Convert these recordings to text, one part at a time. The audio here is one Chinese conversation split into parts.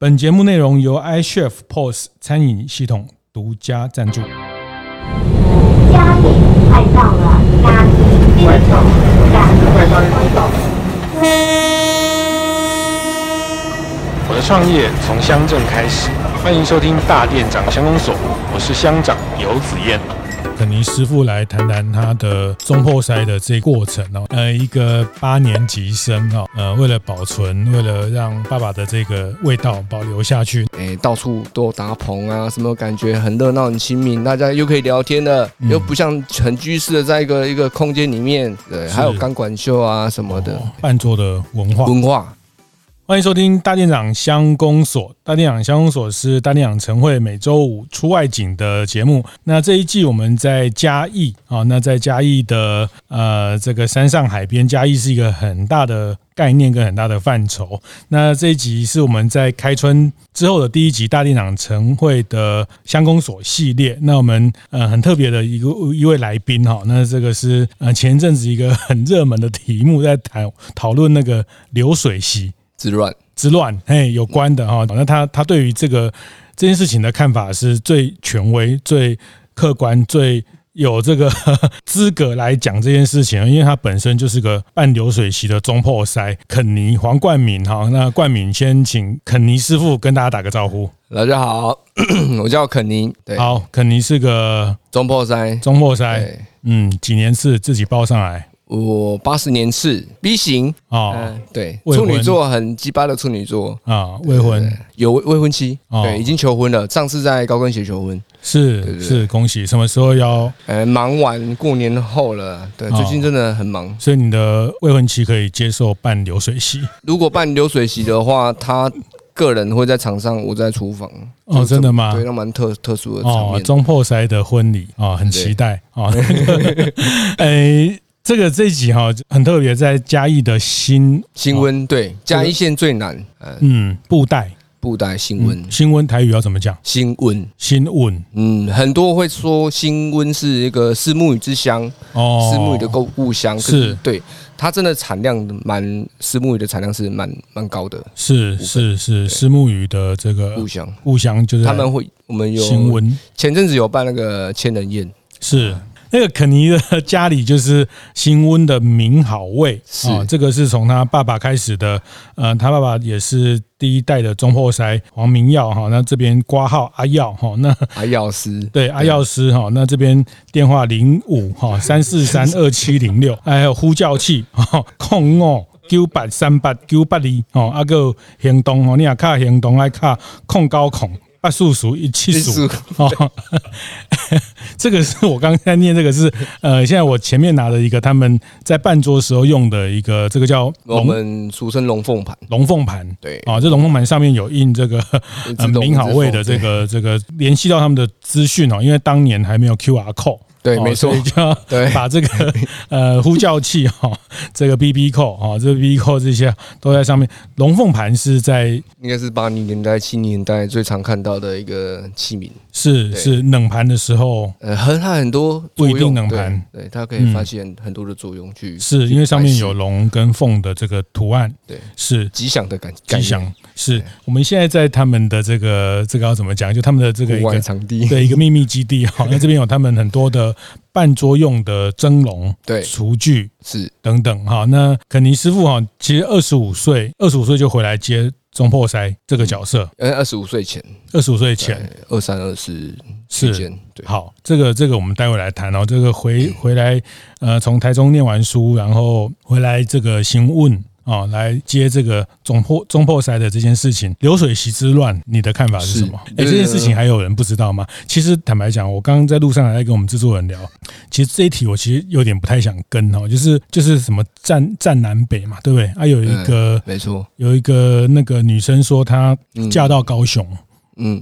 本节目内容由 iChef POS 餐饮系统独家赞助。嘉义快到了，嘉义快到了，我的创业从乡镇开始，欢迎收听大店长乡公所，我是乡长游子燕。肯尼师傅来谈谈他的中破塞的这过程哦，呃，一个八年级生哦，呃，为了保存，为了让爸爸的这个味道保留下去，哎，到处都有搭棚啊，什么感觉很热闹、很亲民，大家又可以聊天的，嗯、又不像很居室的在一个一个空间里面，对，还有钢管秀啊什么的，哦、办桌的文化。文化。欢迎收听大店长乡公所。大店长乡公所是大店长晨会每周五出外景的节目。那这一季我们在嘉义啊，那在嘉义的呃这个山上海边，嘉义是一个很大的概念跟很大的范畴。那这一集是我们在开春之后的第一集大店长晨会的乡公所系列。那我们呃很特别的一个一位来宾哈，那这个是呃前阵子一个很热门的题目，在谈讨论那个流水席。之乱之乱，嘿，有关的哈。那他他对于这个这件事情的看法是最权威、最客观、最有这个 资格来讲这件事情，因为他本身就是个半流水席的中破塞肯尼黄冠敏哈。那冠敏先请肯尼师傅跟大家打个招呼。大家好，我叫肯尼。对，好，肯尼是个中破塞，中破塞。嗯，几年次自己报上来。我八十年次 B 型。啊、呃，对，处女座很鸡巴的处女座。啊，未婚。有未婚妻，对，已经求婚了，上次在高跟鞋求婚，是是恭喜，什么时候要？呃，忙完过年后了，对，最近真的很忙，所以你的未婚妻可以接受办流水席？如果办流水席的话，他个人会在场上，我在厨房。哦，真的吗？对，那蛮特特殊的。哦，中破塞的婚礼啊，很期待啊，哎。这个这一集哈很特别，在嘉义的新新温，对，嘉义县最南，嗯，布袋。布袋新温，新温台语要怎么讲？新温。新温，嗯，很多会说新温是一个虱目鱼之乡哦，虱目鱼的故故乡是，对，它真的产量蛮虱目鱼的产量是蛮蛮高的，是是是虱目鱼的这个故乡。故乡就是他们会我们有新温，前阵子有办那个千人宴。是。那个肯尼的家里就是新温的名好味啊，这个是从他爸爸开始的，呃，他爸爸也是第一代的中破塞黄明耀哈，那这边挂号阿耀哈，那阿耀师 对阿耀师哈，那这边电话零五哈 三四三二七零六，还有呼叫器哈空哦九八三八九八二哦，阿个行动哦，你也卡行动爱卡控高控。八数数一七数哦，这个是我刚才念，这个是呃，现在我前面拿的一个他们在办桌时候用的一个，这个叫我们俗称龙凤盘，龙凤盘。对。啊，这龙凤盘上面有印这个呃名好味的这个这个联系到他们的资讯哦，因为当年还没有 QR code。对，没错，就要把这个 呃呼叫器哈，这个 BB call 哈，这个 BB call 这些都在上面。龙凤盘是在应该是八零年代、七零年代最常看到的一个器皿。是是冷盘的时候，呃，和它很多不一定冷盘，对，它可以发现很多的作用去。是因为上面有龙跟凤的这个图案，对，是吉祥的感吉祥。是我们现在在他们的这个这个要怎么讲？就他们的这个一个场地，对一个秘密基地哈。那这边有他们很多的。办桌用的蒸笼、对厨具是等等哈，那肯尼师傅哈，其实二十五岁，二十五岁就回来接中破塞这个角色。呃，二十五岁前，二十五岁前，二三二四是对。好，这个这个我们待会来谈哦。这个回回来，呃，从台中念完书，然后回来这个行问。啊，来接这个中破中破塞的这件事情，流水席之乱，你的看法是什么？哎，这件事情还有人不知道吗？其实坦白讲，我刚刚在路上还在跟我们制作人聊，其实这一题我其实有点不太想跟哦，就是就是什么战战南北嘛，对不对？啊，有一个没错，有一个那个女生说她嫁到高雄。嗯，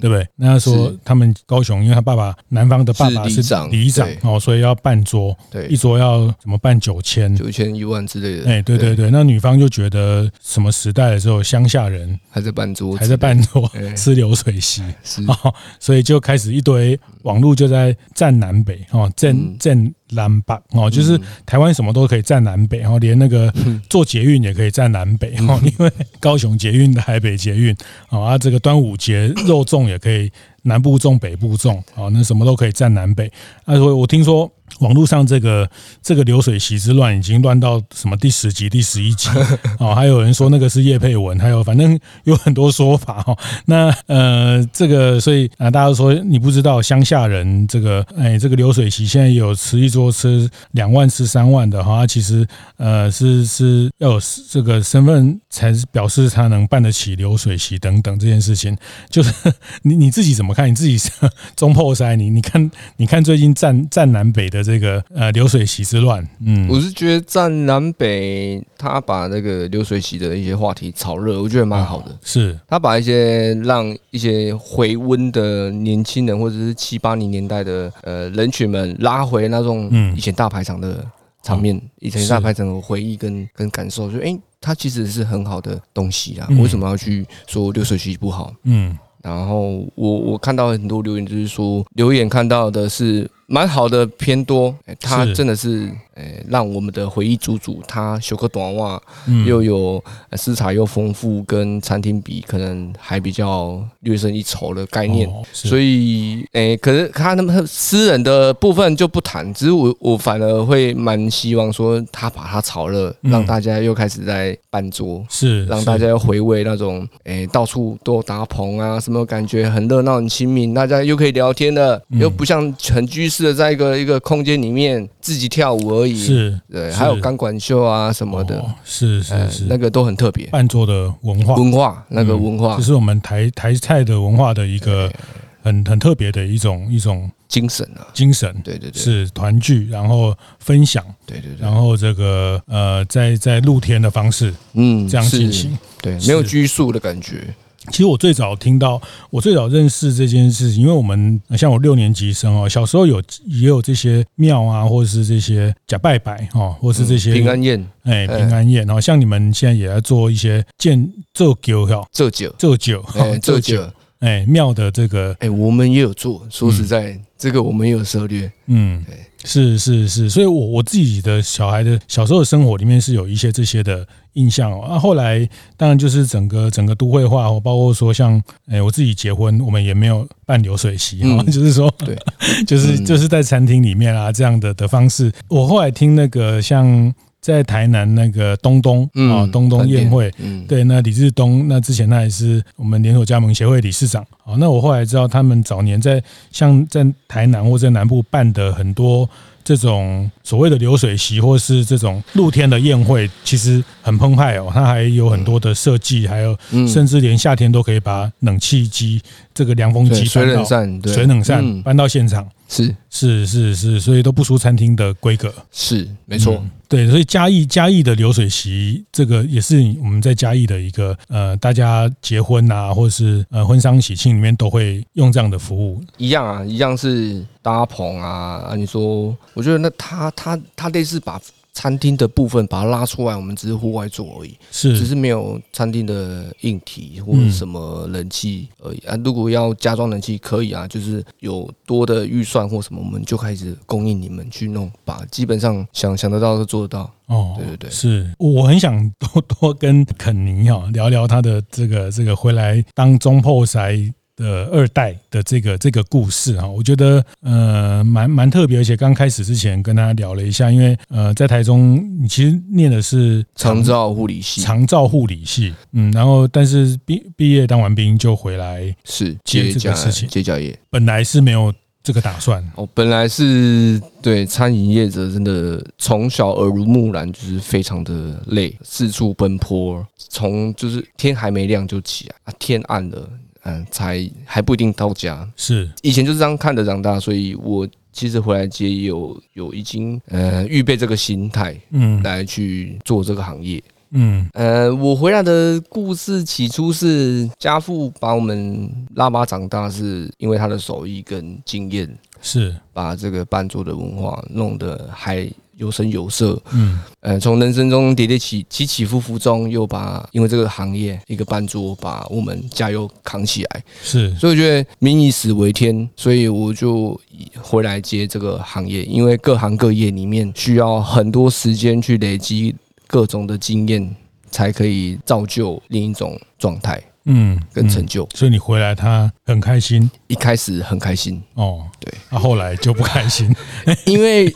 对不对？那他说他们高雄，因为他爸爸男方的爸爸是里长哦，所以要办桌，对，一桌要怎么办九千、九千一万之类的。哎，对对对，那女方就觉得什么时代的时候，乡下人还在办桌，还在办桌 吃流水席，是。啊，所以就开始一堆网络就在占南北哦，占占南北哦，就是台湾什么都可以占南北哦，连那个坐捷运也可以占南北哦，因为高雄捷运、台北捷运啊，这个端午节肉粽也可以南部重、北部重啊，那什么都可以占南北。啊，所以我听说。网络上这个这个流水席之乱已经乱到什么第十集、第十一集 哦，还有人说那个是叶佩文，还有反正有很多说法哦。那呃，这个所以啊，大家说你不知道乡下人这个哎，这个流水席现在有吃一桌吃两万、吃三万的哈，其实呃是是要有这个身份才表示他能办得起流水席等等这件事情，就是 你你自己怎么看？你自己是中破塞，你你看你看最近战战南北的。这个呃流水席之乱，嗯，我是觉得站南北，他把那个流水席的一些话题炒热，我觉得蛮好的。是他把一些让一些回温的年轻人，或者是七八零年代的呃人群们拉回那种以前大排场的场面，以前大排场的回忆跟跟感受，就哎，它其实是很好的东西啊。为什么要去说流水席不好？嗯，然后我我看到很多留言，就是说留言看到的是。蛮好的偏多，他真的是，诶，让我们的回忆足足。他修个短袜，又有食材又丰富，跟餐厅比可能还比较略胜一筹的概念。所以，诶，可是他那么私人的部分就不谈。只是我我反而会蛮希望说，他把它炒热，让大家又开始在办桌，是让大家又回味那种，诶，到处都搭棚啊，什么感觉很热闹很亲民，大家又可以聊天的，又不像很居。是在一个一个空间里面自己跳舞而已，是对，还有钢管秀啊什么的，是是是，那个都很特别，办桌的文化。文化那个文化，这是我们台台菜的文化的一个很很特别的一种一种精神啊，精神，对对对，是团聚，然后分享，对对对，然后这个呃，在在露天的方式，嗯，这样进行，对，没有拘束的感觉。其实我最早听到，我最早认识这件事情，因为我们像我六年级生哦，小时候有也有这些庙啊，或者是这些假拜拜哈，或是这些平安宴，哎，平安宴，然后像你们现在也在做一些建做酒。哈，做酒做酒。做酒，哎，庙的这个，哎，我们也有做，说实在，这个我们也有涉猎，嗯，对。是是是，所以我我自己的小孩的小时候的生活里面是有一些这些的印象哦。啊，后来当然就是整个整个都会化，包括说像诶，我自己结婚，我们也没有办流水席哈，就是说对，就是就是在餐厅里面啊这样的的方式。我后来听那个像。在台南那个东东啊，东东宴会，对，那李志东，那之前他也是我们连锁加盟协会理事长啊。那我后来知道，他们早年在像在台南或在南部办的很多这种所谓的流水席，或是这种露天的宴会，其实很澎湃哦。他还有很多的设计，还有甚至连夏天都可以把冷气机、这个凉风机、水冷扇、水冷扇搬到现场。是是是是，所以都不输餐厅的规格。是没错，对，所以嘉义嘉义的流水席，这个也是我们在嘉义的一个呃，大家结婚啊，或者是呃婚丧喜庆里面都会用这样的服务。一样啊，一样是搭棚啊。啊，你说，我觉得那他他他类似把。餐厅的部分把它拉出来，我们只是户外做而已，是只是没有餐厅的硬体或者什么冷气而已啊。如果要加装冷气，可以啊，就是有多的预算或什么，我们就开始供应你们去弄，把基本上想想得到都做得到。哦，对对对，是我很想多多跟肯尼哈聊聊他的这个这个回来当中破塞的二代的这个这个故事哈，我觉得呃蛮蛮特别，而且刚开始之前跟他聊了一下，因为呃在台中你其实念的是长照护理系，长照护理系，嗯，然后但是毕毕业当完兵就回来是接这个事情。接教业，本来是没有这个打算。哦，本来是对餐饮业者真的从小耳濡目染，就是非常的累，四处奔波，从就是天还没亮就起来啊，天暗了。嗯，才还不一定到家。是以前就是这样看着长大，所以我其实回来接有有已经呃预备这个心态，嗯，来去做这个行业。嗯，呃，我回来的故事起初是家父把我们拉拔长大，是因为他的手艺跟经验，是把这个伴奏的文化弄得还有声有色，嗯，呃，从人生中跌跌起起起伏伏中，又把因为这个行业一个班桌把我们加油扛起来，是，所以我觉得民以食为天，所以我就回来接这个行业，因为各行各业里面需要很多时间去累积各种的经验，才可以造就另一种状态。嗯，跟成就、嗯，所以你回来他很开心，一开始很开心哦，对，那、啊、后来就不开心，因为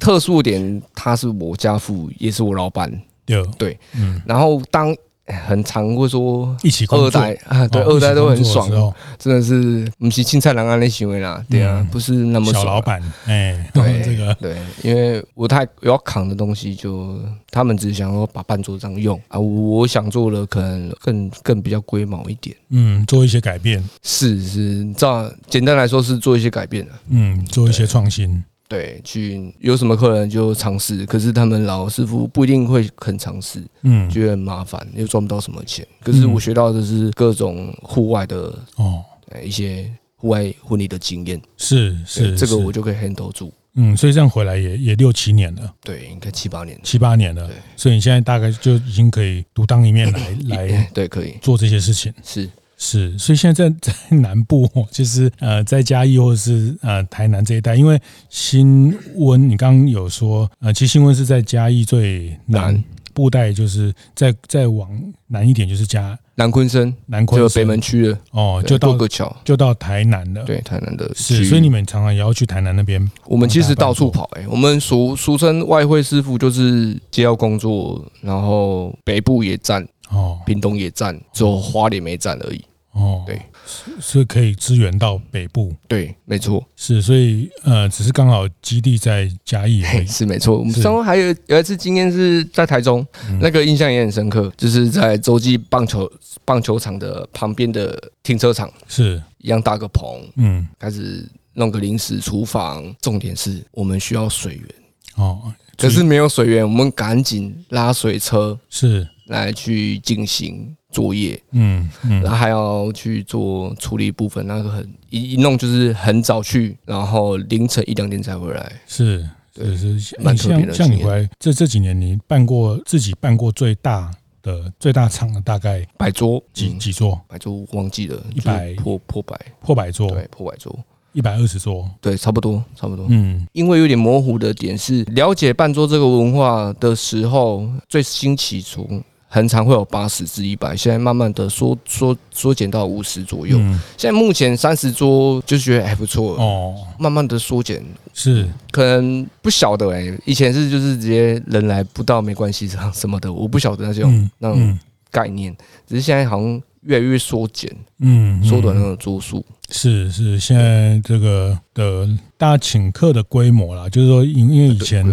特殊点，他是我家父，也是我老板，对，对，嗯，然后当。很常会说一起二代啊，对，二代都很爽，真的是不是青菜郎啊那行为啦，对啊，不是那么小老板，哎，对 这个。对，因为我太我要扛的东西，就他们只想说把办桌这样用。啊，我想做的可能更更比较龟毛一点，嗯，做一些改变，是是，这样简单来说是做一些改变的，嗯，做一些创新。对，去有什么客人就尝试，可是他们老师傅不一定会肯尝试，嗯，觉得很麻烦，又赚不到什么钱。可是我学到的是各种户外的哦，一些户外婚礼的经验，是是，这个我就可以 handle 住。嗯，所以这样回来也也六七年了，对，应该七八年，七八年了。对，所以你现在大概就已经可以独当一面来 来，对，可以做这些事情，是。是，所以现在在在南部，其实呃，在嘉义或者是呃台南这一带，因为新温，你刚刚有说，呃，其实新温是在嘉义最南布袋，就是再再往南一点，就是嘉南昆生，南昆就北门区了哦，就到个桥，就到台南了。对，台南的是，所以你们常常也要去台南那边。我们其实到处跑，哎，我们俗俗称外汇师傅，就是接到工作，然后北部也站。哦，屏东也占，只有花莲没占而已。哦，对，所以可以支援到北部。对，没错，是，所以呃，只是刚好基地在嘉义。是没错。我们上还有有一次经验是在台中，那个印象也很深刻，就是在洲际棒球棒球场的旁边的停车场，是一样搭个棚，嗯，开始弄个临时厨房。重点是我们需要水源哦，可是没有水源，我们赶紧拉水车，是。来去进行作业，嗯嗯，然后还要去做处理部分，那个很一一弄就是很早去，然后凌晨一两点才回来。是，对，是蛮特别的。像你回来这这几年，你办过自己办过最大的最大场的大概百桌几几桌？百桌忘记了，一百破破百破百桌，对，破百桌，一百二十桌，对，差不多差不多。嗯，因为有点模糊的点是了解办桌这个文化的时候，最新起初。很常会有八十至一百，现在慢慢的缩缩缩减到五十左右。现在目前三十桌就觉得还不错哦，慢慢的缩减。是。可能不晓得哎，以前是就是直接人来不到没关系这样什么的，我不晓得那种那种概念，只是现在好像越来越缩减，嗯，缩短那种桌数。是是，现在这个的大家请客的规模啦，就是说因因为以前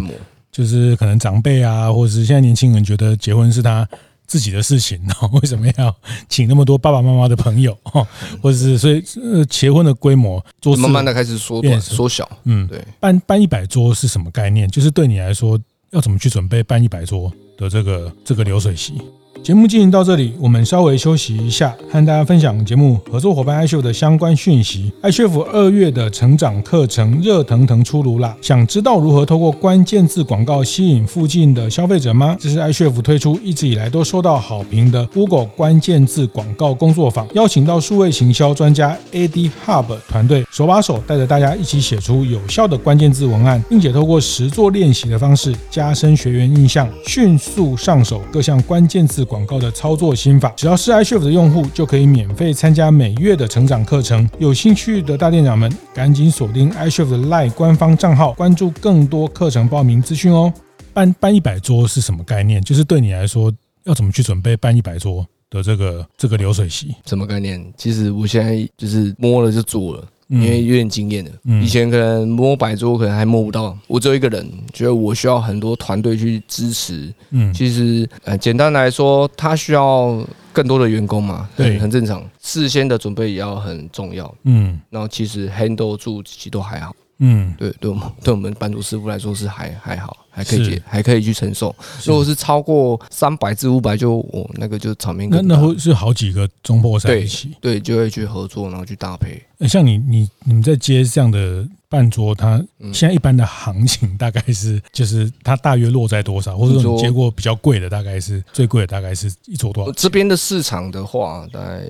就是可能长辈啊，或者是现在年轻人觉得结婚是他。自己的事情，然后为什么要请那么多爸爸妈妈的朋友？哈，或者是所以呃，结婚的规模桌慢慢的开始缩短、缩小。嗯，对。办办一百桌是什么概念？就是对你来说，要怎么去准备办一百桌的这个这个流水席？节目进行到这里，我们稍微休息一下，和大家分享节目合作伙伴 iCHEF 的相关讯息。iCHEF 二月的成长课程热腾腾出炉啦！想知道如何透过关键字广告吸引附近的消费者吗？这是 iCHEF 推出一直以来都收到好评的 Google 关键字广告工作坊，邀请到数位行销专家 AD Hub 团队，手把手带着大家一起写出有效的关键字文案，并且透过实作练习的方式，加深学员印象，迅速上手各项关键字。广告的操作心法，只要是 iShift 的用户就可以免费参加每月的成长课程。有兴趣的大店长们，赶紧锁定 iShift 的 Live 官方账号，关注更多课程报名资讯哦。办办一百桌是什么概念？就是对你来说，要怎么去准备办一百桌的这个这个流水席？什么概念？其实我现在就是摸了就做了。因为有点经验了，以前可能摸百桌可能还摸不到，我只有一个人，觉得我需要很多团队去支持。嗯，其实呃，简单来说，他需要更多的员工嘛，对，很正常。事先的准备也要很重要。嗯，然后其实 handle 住其实都还好。嗯，对，对我们对我们班主师傅来说是还还好。还可以接，还可以去承受。如果是超过三百至五百，就我那个就场面。那那会是好几个中破在一起，对，就会去合作，然后去搭配。像你你你们在接这样的半桌，它现在一般的行情大概是，就是它大约落在多少，或者说你接过比较贵的，大概是最贵的大概是一桌多少？这边的市场的话，大概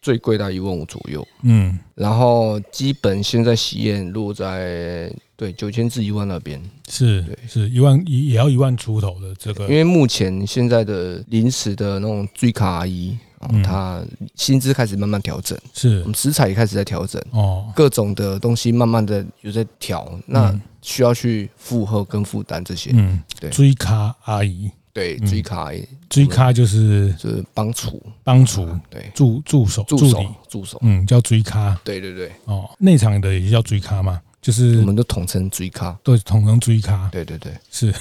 最贵到一万五左右。嗯，然后基本现在喜宴落在对九千至一万那边，是对，是一万也也要一万出头的这个。因为目前现在的临时的那种追卡阿姨。嗯，他薪资开始慢慢调整，是。我们食材也开始在调整哦，各种的东西慢慢的有在调，那需要去负荷跟负担这些。嗯，对，追咖阿姨，对，追咖阿姨，追咖就是就是帮厨，帮厨，对，助助手，助手，助手，嗯，叫追咖，对对对，哦，内场的也叫追咖吗？就是我们都统称追咖，对，统称追咖。对对对，是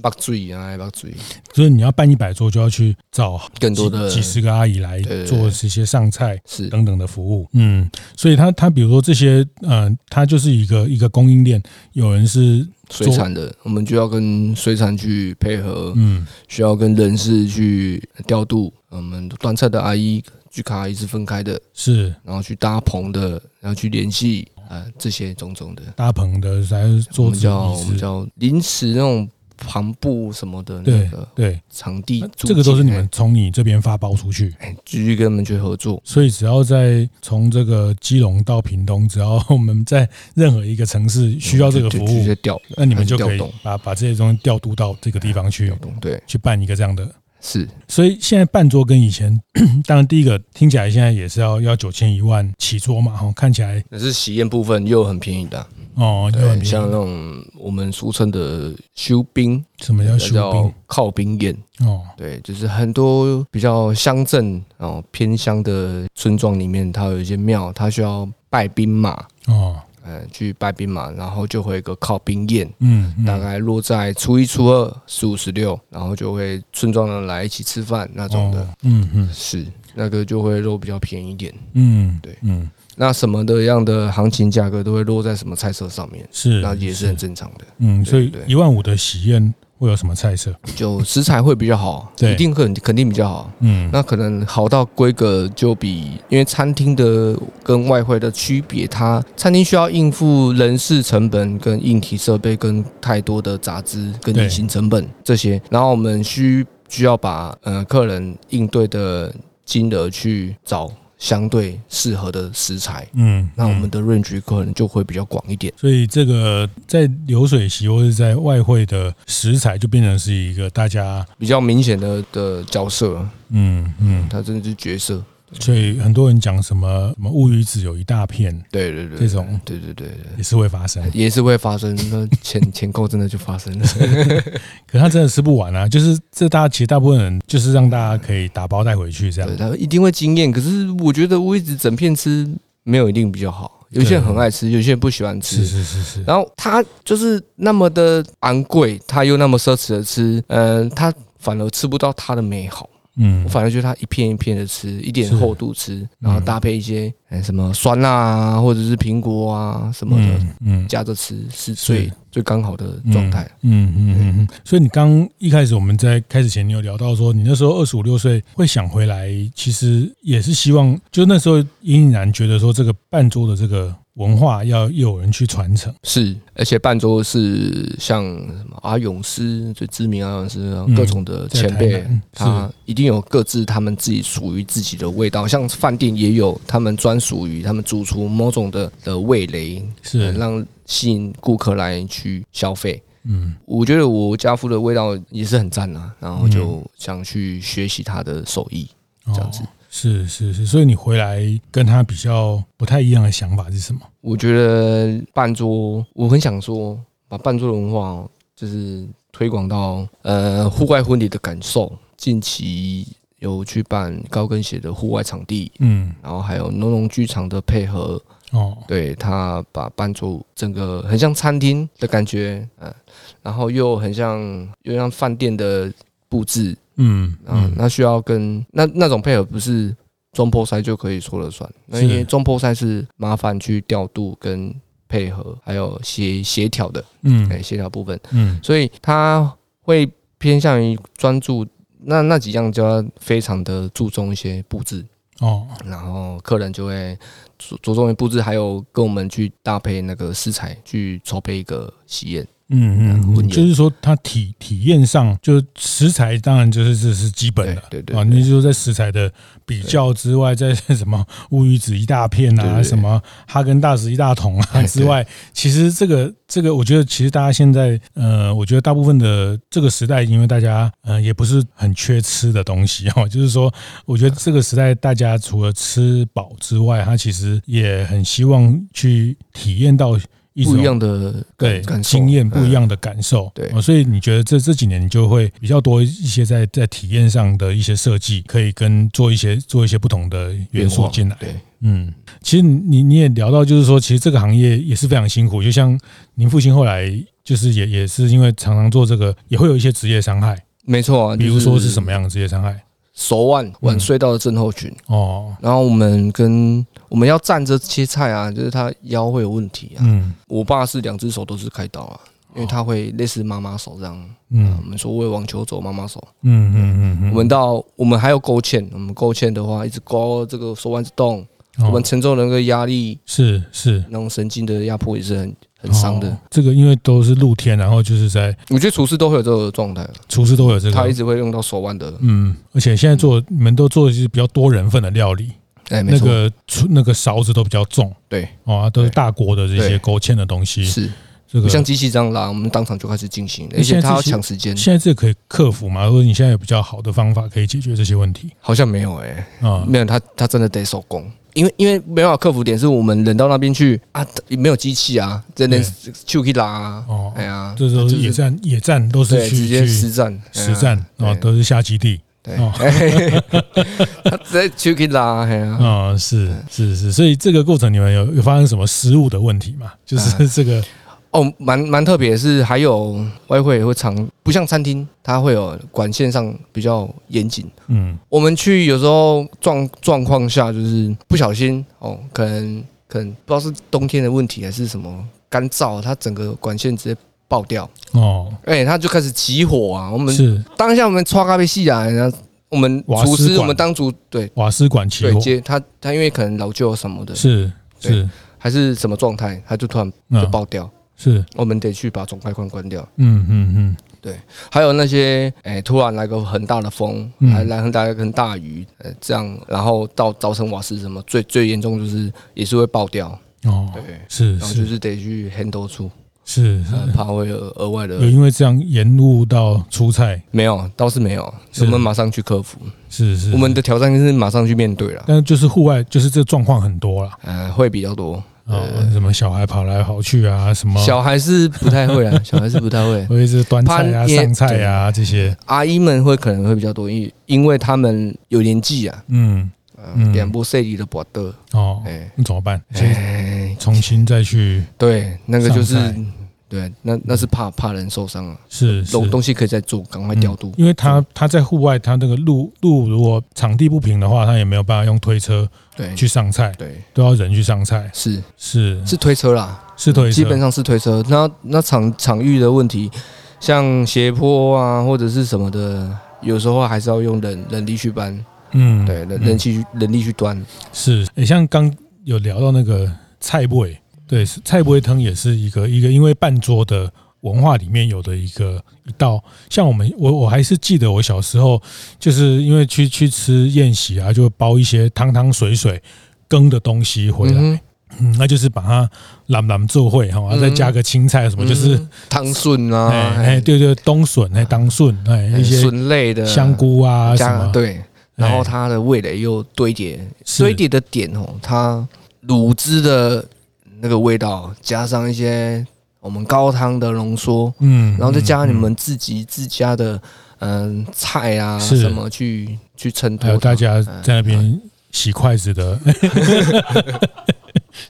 把追啊，把追。所以你要办一百桌，就要去找更多的几十个阿姨来做这些上菜是等等的服务。嗯，所以他他比如说这些，嗯，他就是一个一个供应链，有人是水产的，我们就要跟水产去配合。嗯，需要跟人事去调度。我们端菜的阿姨、聚咖阿姨是分开的，是，然后去搭棚的，然后去联系。啊，这些种种的大棚的，还是桌子，叫我们叫临时那种旁布什么的那个对场地，这个都是你们从你这边发包出去，继续跟他们去合作。所以只要在从这个基隆到屏东，只要我们在任何一个城市需要这个服务，那你们就可以把把这些东西调度到这个地方去，对，去办一个这样的。是，所以现在半桌跟以前，当然第一个听起来现在也是要要九千一万起桌嘛，哈，看起来那是喜宴部分又很便宜的哦，又很便宜，像那种我们俗称的修兵，什么叫修兵？靠兵宴。哦，对，就是很多比较乡镇哦偏乡的村庄里面，它有一些庙，它需要拜兵马。哦。嗯，去拜兵嘛，然后就会有一个靠兵宴，嗯，大概落在初一、初二、十五、十六，然后就会村庄人来一起吃饭那种的，嗯嗯，是那个就会肉比较便宜一点，嗯，对，嗯，那什么的样的行情价格都会落在什么菜色上面，是，那也是很正常的，嗯，所以一万五的喜宴。会有什么菜色？就食材会比较好，对，一定肯肯定比较好。嗯，那可能好到规格就比，因为餐厅的跟外汇的区别，它餐厅需要应付人事成本、跟硬体设备、跟太多的杂支、跟隐形成本这些，然后我们需需要把呃客人应对的金额去找。相对适合的食材，嗯，那我们的 range 可能就会比较广一点。所以这个在流水席或者在外汇的食材，就变成是一个大家比较明显的的角色。嗯嗯，它真的是角色。所以很多人讲什么什么乌鱼子有一大片，对对对，这种对对对对也是会发生，也是会发生。那钱钱够真的就发生了，可他真的吃不完啊！就是这大家其实大部分人就是让大家可以打包带回去这样，对，他一定会惊艳。可是我觉得乌鱼子整片吃没有一定比较好，有些人很爱吃，有些人不喜欢吃，是是是是。然后他就是那么的昂贵，他又那么奢侈的吃，嗯，他反而吃不到它的美好。嗯，我反而觉得它一片一片的吃，一点厚度吃，然后搭配一些哎什么酸辣啊，或者是苹果啊什么的，嗯，夹着吃是最最刚好的状态。嗯嗯嗯嗯。所以你刚一开始我们在开始前，你有聊到说，你那时候二十五六岁会想回来，其实也是希望，就那时候隐隐然觉得说，这个办桌的这个。文化要有人去传承，是，而且办桌是像什么阿勇师最知名阿勇师，各种的前辈，他一定有各自他们自己属于自己的味道。像饭店也有他们专属于他们主厨某种的的味蕾，是让吸引顾客来去消费。嗯，我觉得我家父的味道也是很赞啊，然后就想去学习他的手艺，这样子。是是是，所以你回来跟他比较不太一样的想法是什么？我觉得办桌，我很想说把办桌的文化就是推广到呃户外婚礼的感受。近期有去办高跟鞋的户外场地，嗯，然后还有浓浓剧场的配合哦，对他把办桌整个很像餐厅的感觉，嗯，然后又很像又像饭店的布置。嗯啊，那需要跟那那种配合不是中破塞就可以说了算，那因为中破塞是麻烦去调度跟配合，还有协协调的，嗯，哎，协调部分，嗯，所以他会偏向于专注那那几样，就要非常的注重一些布置。哦，然后客人就会着着重于布置，还有跟我们去搭配那个食材，去筹备一个喜宴。嗯嗯，就是说它体体验上，就食材当然就是这是基本的，对对，啊，你就是在食材的比较之外，在什么乌鱼子一大片啊，什么哈根达斯一大桶啊 之外，其实这个这个，我觉得其实大家现在，呃，我觉得大部分的这个时代，因为大家呃也不是很缺吃的东西哈，就是说，我觉得这个时代大家除了吃饱之外，他其实也很希望去体验到。不一样的对经验，不一样的感受，对，所以你觉得这这几年你就会比较多一些在在体验上的一些设计，可以跟做一些做一些不同的元素进来。对，嗯，其实你你也聊到，就是说，其实这个行业也是非常辛苦。就像您父亲后来就是也也是因为常常做这个，也会有一些职业伤害。没错啊，比如说是什么样的职业伤害？手腕腕隧道的症候群哦，然后我们跟。我们要站着切菜啊，就是他腰会有问题啊。嗯，我爸是两只手都是开刀啊，因为他会类似妈妈手这样。嗯，我们说为网球肘妈妈手。嗯嗯嗯。我们到我们还有勾芡，我们勾芡的话，一直勾这个手腕子动，我们承受的那个压力是是那种神经的压迫也是很很伤的。这个因为都是露天，然后就是在，我觉得厨师都会有这个状态，厨师都会有这个，他一直会用到手腕的。嗯，而且现在做你们都做的是比较多人份的料理。哎，那个那个勺子都比较重，对，哦，都是大锅的这些勾芡的东西，是这个像机器这样拉，我们当场就开始进行，而且它要抢时间。现在这个可以克服吗？如果你现在有比较好的方法可以解决这些问题？好像没有哎，啊，没有，他他真的得手工，因为因为没办法克服点是我们人到那边去啊，没有机器啊，真的就可以拉啊，哦，哎呀，这时候野战野战都是去直接实战实战啊，都是下基地。哦，他在就可以拉，嘿啊，啊，是是是，所以这个过程你们有有发生什么失误的问题吗？就是这个哦，蛮蛮特别，是还有外汇也会常不像餐厅，它会有管线上比较严谨。嗯，我们去有时候状状况下就是不小心哦，可能可能不知道是冬天的问题还是什么干燥，它整个管线直接。爆掉哦，哎，它就开始起火啊！我们是当下我们刷咖啡戏啊，然后我们厨师我们当主对瓦斯管起火，接他他因为可能老旧什么的，是是还是什么状态，他就突然就爆掉，是我们得去把总开关关掉。嗯嗯嗯，对，还有那些哎，突然来个很大的风，还来很大一个很大雨，呃，这样然后到造成瓦斯什么最最严重就是也是会爆掉哦，对，是，然后就是得去 handle 出。是，是怕会有额外的，有因为这样延误到出菜？没有，倒是没有。我们马上去克服。是是，我们的挑战就是马上去面对了。但就是户外，就是这状况很多了。呃，会比较多。哦，什么小孩跑来跑去啊？什么？小孩是不太会啊，小孩是不太会。会是端菜啊、上菜啊这些。阿姨们会可能会比较多，因为因为他们有年纪啊。嗯。两部 CD 的博德哦，哎，那怎么办？哎，重新再去对，那个就是对，那那是怕怕人受伤啊，是东东西可以再做，赶快调度，因为他他在户外，他那个路路如果场地不平的话，他也没有办法用推车对。去上菜，对，都要人去上菜，是。是。是推车啦，是推车，基本上是推车。那那场场域的问题，像斜坡啊或者是什么的，有时候还是要用人人力去搬。嗯，对，人人去人力去端。是，诶，像刚有聊到那个菜尾，对，菜不会汤也是一个一个，因为半桌的文化里面有的一个一道，像我们我我还是记得我小时候，就是因为去去吃宴席啊，就包一些汤汤水水羹的东西回来，嗯，那就是把它蓝蓝做会哈，再加个青菜什么，就是汤笋啊，哎，对对，冬笋哎，当笋哎，一些笋类的香菇啊什么，对。然后它的味蕾又堆叠，堆叠的点哦，它卤汁的那个味道，加上一些我们高汤的浓缩，嗯，然后再加上你们自己自家的嗯菜啊什么去去衬托，还有大家在那边洗筷子的。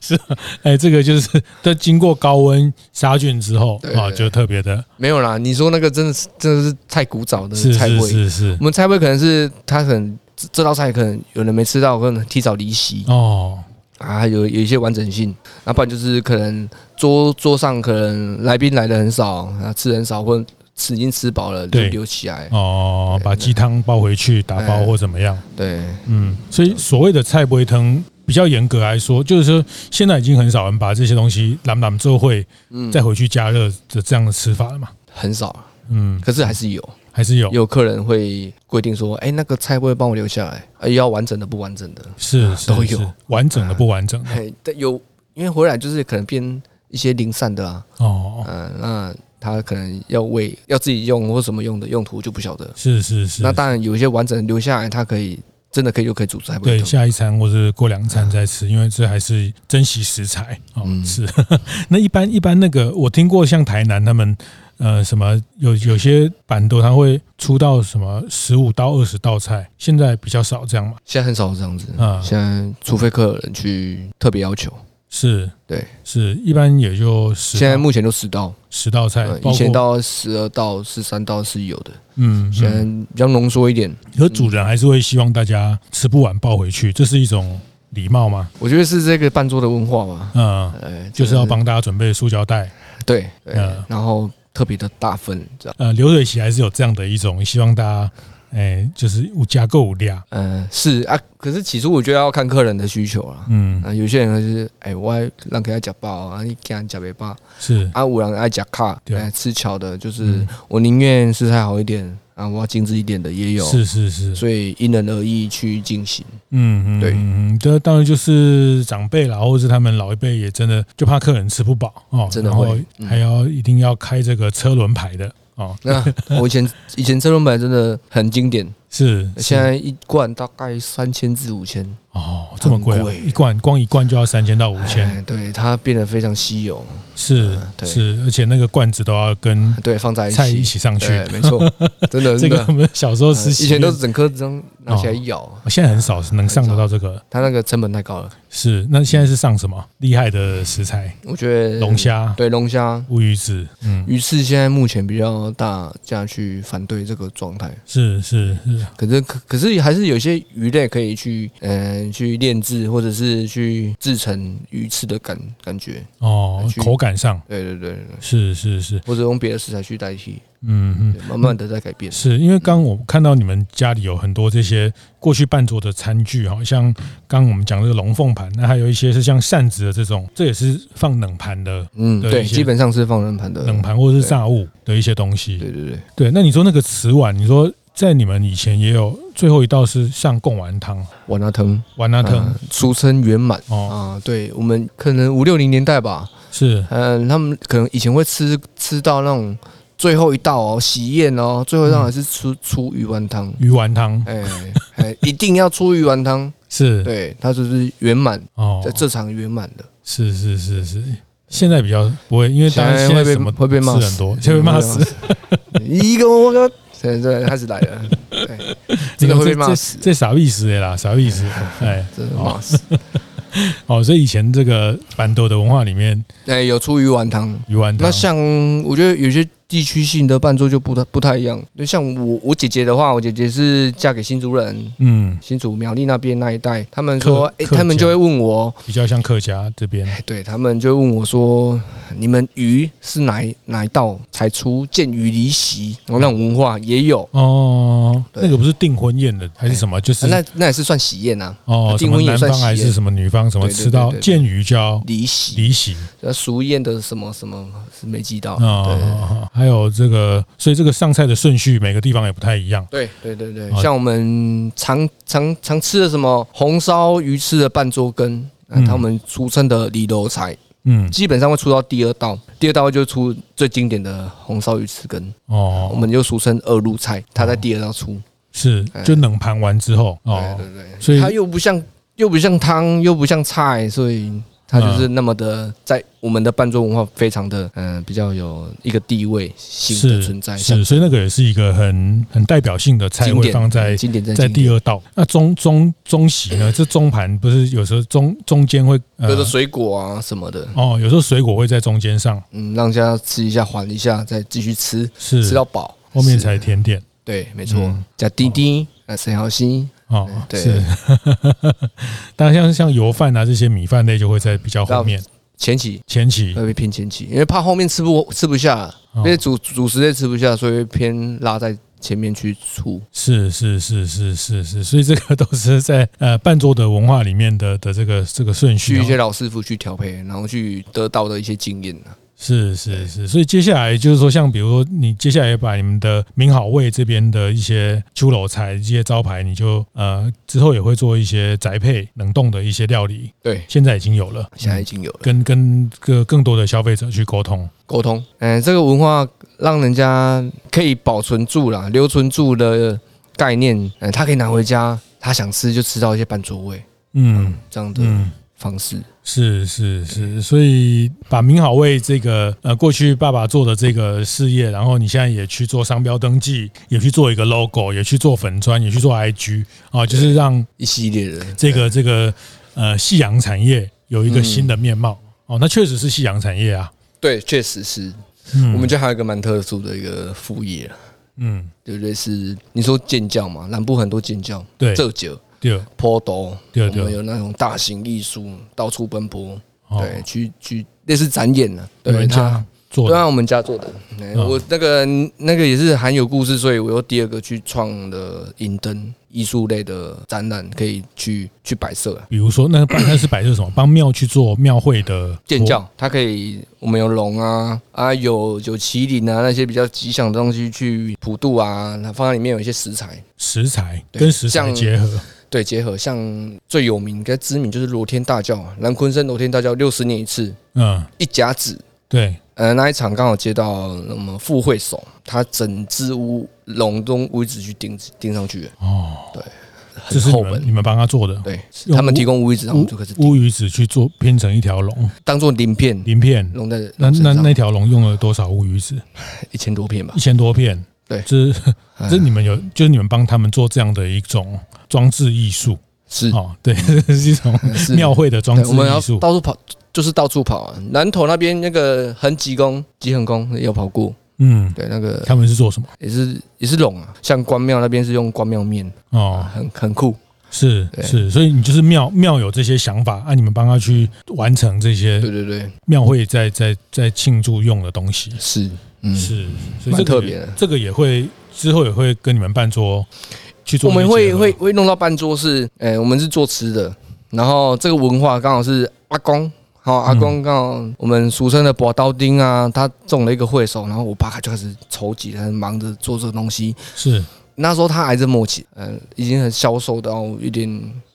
是，哎，这个就是在经过高温杀菌之后啊，就特别的没有啦。你说那个真的是真的是太古早的菜味，是是是。我们菜味可能是他可能这道菜可能有人没吃到，可能提早离席哦啊，有有一些完整性。那不然就是可能桌桌上可能来宾来的很少啊，吃很少，或吃已经吃饱了，就留起来。哦，把鸡汤包回去打包或怎么样？对，嗯，所以所谓的菜不会疼，比较严格来说，就是说现在已经很少人把这些东西揽揽之后会再回去加热的这样的吃法了嘛？很少，嗯，可是还是有，还是有，有客人会规定说，哎，那个菜会帮我留下来，哎，要完整的不完整的，是都有完整的不完整的，有，因为回来就是可能变一些零散的啊，哦，嗯，那。他可能要喂，要自己用或什么用的用途就不晓得。是是是。那当然有一些完整留下来，他可以真的可以就可以煮菜。对，下一餐或者过两餐再吃，因为这还是珍惜食材。哦，是。那一般一般那个，我听过像台南他们呃什么有有些板桌他会出到什么十五到二十道菜，现在比较少这样嘛？现在很少这样子啊。现在除非客人去特别要求。是对，是一般也就十，现在目前就十道，十道菜，以前到十二道、十三道是有的，嗯，现在比较浓缩一点。可主人还是会希望大家吃不完抱回去，这是一种礼貌吗？我觉得是这个办桌的文化嘛，嗯，就是要帮大家准备塑胶袋，对，嗯，然后特别的大份，这样，呃，流水席还是有这样的一种希望大家。哎、欸，就是物价够物量，嗯，是啊，可是起初我觉得要看客人的需求啦，嗯，啊，有些人就是，哎、欸，我爱让给他夹包啊，你给他夹没包，是。啊，有人爱夹卡，对，吃巧的，就是我宁愿食材好一点啊，我要精致一点的也有，是是是，所以因人而异去进行，嗯嗯，对，嗯，这当然就是长辈啦，或者是他们老一辈也真的就怕客人吃不饱哦，真的会，还要一定要开这个车轮牌的。哦，那我以前以前车轮牌真的很经典，是，现在一罐大概三千至五千。哦，这么贵，一罐光一罐就要三千到五千，对，它变得非常稀有，是是，而且那个罐子都要跟对放在一起。菜一起上去，没错，真的这个我们小时候是以前都是整颗这样拿起来咬，现在很少能上得到这个，它那个成本太高了。是，那现在是上什么？厉害的食材？我觉得龙虾，对龙虾、乌鱼子，嗯，鱼翅现在目前比较大家去反对这个状态，是是是，可是可可是还是有些鱼类可以去嗯去炼制。或者是去制成鱼翅的感感觉哦，口感上，对对对，是是是，或者用别的食材去代替，嗯嗯，慢慢的在改变。是因为刚我看到你们家里有很多这些过去办桌的餐具，好像刚我们讲这个龙凤盘，那还有一些是像扇子的这种，这也是放冷盘的，嗯，对，基本上是放冷盘的冷盘或者是炸物的一些东西。对对对对，那你说那个瓷碗，你说。在你们以前也有最后一道是像贡丸汤，丸仔汤，丸仔汤，俗称圆满。哦。啊，对我们可能五六零年代吧，是。嗯，他们可能以前会吃吃到那种最后一道哦，喜宴哦，最后一道还是出出鱼丸汤，鱼丸汤，哎 哎，一定要出鱼丸汤，是。对，它就是圆满哦，在这场圆满的，是是是是，现在比较不会，因为大家现在什么会被骂死很多，会被骂死，一个我个。现在开始来了，对，这个会被骂死，这啥意思的啦？啥意思？哎，真的骂死。哦，所以以前这个板豆的文化里面，哎，有出鱼丸汤，鱼丸汤。那像我觉得有些。地区性的伴奏就不太不太一样，就像我我姐姐的话，我姐姐是嫁给新竹人，嗯，新竹苗栗那边那一带，他们说，哎，他们就会问我，比较像客家这边，对他们就会问我说，你们鱼是哪哪一道才出见鱼离席？然后那种文化也有。哦，那个不是订婚宴的还是什么？就是那那也是算喜宴呐，哦，订婚宴男方还是什么女方什么吃到见鱼就要离席。离席，那，俗宴的什么什么是没记到，对。还有这个，所以这个上菜的顺序每个地方也不太一样。对对对对，像我们常常常吃的什么红烧鱼翅的半桌羹，嗯，他们俗称的里楼菜，嗯，基本上会出到第二道，第二道就出最经典的红烧鱼翅羹。哦，我们就俗称二路菜，它在第二道出，是就冷盘完之后。哦，对对对，所以它又不像又不像汤，又不像菜，所以。它就是那么的，在我们的伴奏文化非常的，嗯，比较有一个地位性的存在。是，所以那个也是一个很很代表性的菜，会放在经典在第二道。那中中中席呢？这中盘不是有时候中中间会有的水果啊什么的哦，有时候水果会在中间上，嗯，让大家吃一下，缓一下，再继续吃，是吃到饱，后面才甜点。对，没错，加滴滴，呃，生蚝丝。哦，对，是，当然像像油饭啊这些米饭类就会在比较后面，前期。前期。会偏前期，因为怕后面吃不吃不下，因为主主食类吃不下，所以会偏拉在前面去出。是是是是是是，所以这个都是在呃半桌的文化里面的的这个这个顺序，去一些老师傅去调配，然后去得到的一些经验。是是是，所以接下来就是说，像比如说，你接下来把你们的名好味这边的一些秋楼菜这些招牌，你就呃之后也会做一些宅配冷冻的一些料理。对，现在已经有了，现在已经有了，跟跟个更多的消费者去沟通沟通。嗯，这个文化让人家可以保存住了，留存住的概念。嗯，他可以拿回家，他想吃就吃到一些半桌味。嗯，这样的方式。是是是，所以把名好味这个呃过去爸爸做的这个事业，然后你现在也去做商标登记，也去做一个 logo，也去做粉砖，也去做 IG 啊，就是让一系列的这个这个呃夕阳产业有一个新的面貌。哦，那确实是夕阳产业啊，对，确实是，嗯。我们家还有一个蛮特殊的一个副业，嗯，对不对？是你说建教嘛，南部很多建教，对，这酒。对，坡斗，对对，有那种大型艺术到处奔波，对，去去类似展演呢，对他做，对啊，我们家做的，我那个那个也是含有故事，所以我又第二个去创的银灯艺术类的展览，可以去去摆设。比如说，那个那是摆设什么？帮庙去做庙会的建教，它可以，我们有龙啊啊，有有麒麟啊，那些比较吉祥的东西去普渡啊，它放在里面有一些食材，食材跟食材结合。对，结合像最有名、跟知名就是罗天大教，南昆生罗天大教六十年一次，嗯，一甲子，对，呃，那一场刚好接到我们副会手，他整只乌龙中乌鱼子去钉钉上去，哦，对，这是你们你们帮他做的，对，他们提供乌鱼子，然后就开始乌鱼子去做拼成一条龙，当做鳞片，鳞片。龙的那那那条龙用了多少乌鱼子？一千多片吧，一千多片。对，这是 这你们有，就是你们帮他们做这样的一种装置艺术，是。哦，对，是一种庙会的装置艺术。我们要到处跑，就是到处跑啊。南投那边那个恒吉宫、吉恒宫也有跑过，嗯，对，那个他们是做什么？也是也是龙啊，像关庙那边是用关庙面。哦，很很酷，是是，所以你就是庙庙有这些想法，啊，你们帮他去完成这些，对对对，庙会在在在庆祝用的东西。是。嗯，是，所以这个特别的，这个也会之后也会跟你们办桌去做。我们会会会弄到半桌是，诶，我们是做吃的，然后这个文化刚好是阿公，好阿公刚好我们俗称的拔刀丁啊，他中了一个会首，然后我爸就开始筹集，很忙着做这个东西。是那时候他还在末期，嗯，已经很消瘦到一点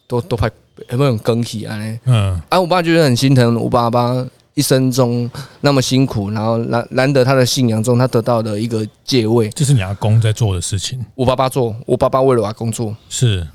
都都快有没有更替啊？嗯，啊，我爸觉得很心疼我爸爸。一生中那么辛苦，然后难难得他的信仰中，他得到的一个借位，这是你阿公在做的事情。我爸爸做，我爸爸为了我阿公做，是，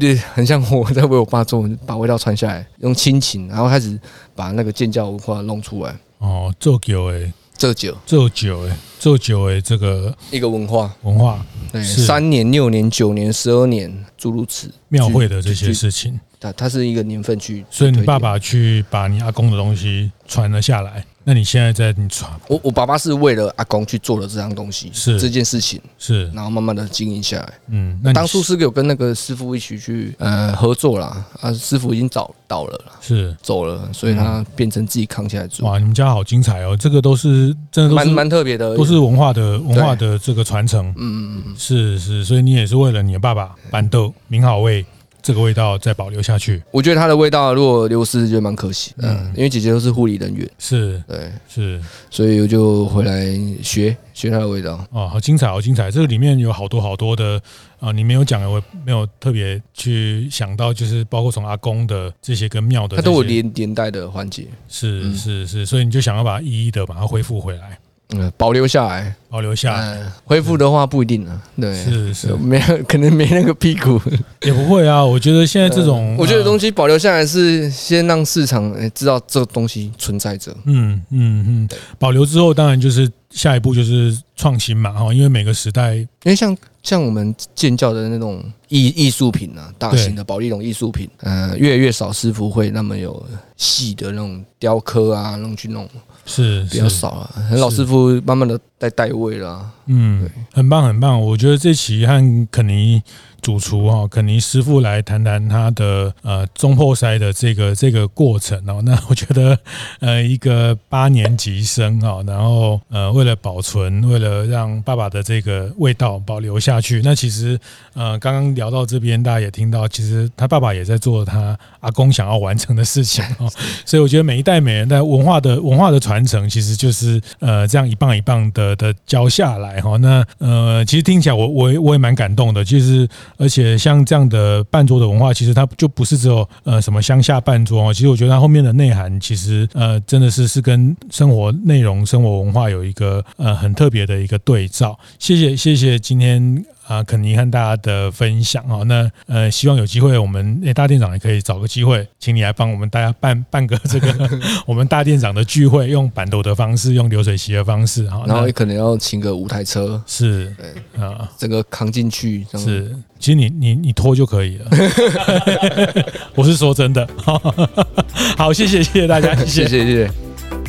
对，很像我在为我爸做，把味道传下来，用亲情，然后开始把那个建教文化弄出来。哦，做酒诶，做酒，做酒诶，做酒诶，这个一个文化。文化，对，三年、六年、九年、十二年，诸如此。庙会的这些事情。它它是一个年份去，所以你爸爸去把你阿公的东西传了下来。那你现在在你传？我我爸爸是为了阿公去做了这样东西，是这件事情，是然后慢慢的经营下来。嗯，那当初是有跟那个师傅一起去呃合作啦，啊，师傅已经找到了啦，是走了，所以他变成自己扛起来做。哇，你们家好精彩哦！这个都是真的都是蛮蛮特别的，都是文化的文化的这个传承。嗯嗯嗯，是是，所以你也是为了你的爸爸板豆名好味。这个味道再保留下去，我觉得它的味道如果流失就蛮可惜。嗯，因为姐姐都是护理人员，是对，是，所以我就回来学学它的味道。哦，好精彩，好精彩！这个里面有好多好多的啊，你没有讲，我没有特别去想到，就是包括从阿公的这些跟庙的，它都有连连带的环节。是是是，所以你就想要把它一一的把它恢复回来。嗯，保留下来，保留下来，恢复的话不一定啊。对，是是，没可能没那个屁股，也不会啊。我觉得现在这种，我觉得东西保留下来是先让市场知道这个东西存在着。嗯嗯嗯，保留之后，当然就是下一步就是创新嘛哈。因为每个时代，因为像像我们建教的那种艺艺术品啊，大型的保丽龙艺术品，嗯，越来越少师傅会那么有细的那种雕刻啊，那种去弄。是比较少了，老师傅慢慢的在带位了。嗯，很棒很棒。我觉得这期和肯尼主厨哈肯尼师傅来谈谈他的呃中破塞的这个这个过程哦。那我觉得呃一个八年级生哈，然后呃为了保存，为了让爸爸的这个味道保留下去，那其实呃刚刚聊到这边，大家也听到，其实他爸爸也在做他阿公想要完成的事情哦。所以我觉得每一代每人代文化的文化的传承，其实就是呃这样一棒一棒的的教下来哈。那呃其实听起来我我我也蛮感动的，其实而且像这样的半桌的文化，其实它就不是只有呃什么乡下半桌哦。其实我觉得它后面的内涵，其实呃真的是是跟生活内容、生活文化有一个呃很特别的一个对照。谢谢谢谢今天。啊，肯尼和大家的分享。啊，那呃，希望有机会我们那大店长也可以找个机会，请你来帮我们大家办办个这个 我们大店长的聚会，用板斗的方式，用流水席的方式哈，然后也可能要请个五台车，是，啊，这个扛进去是，其实你你你拖就可以了，我是说真的，好，谢谢谢谢大家，谢谢谢谢，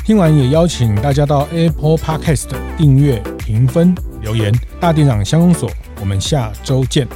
听完也邀请大家到 Apple Podcast 订阅、评分、留言，大店长乡公所。我们下周见。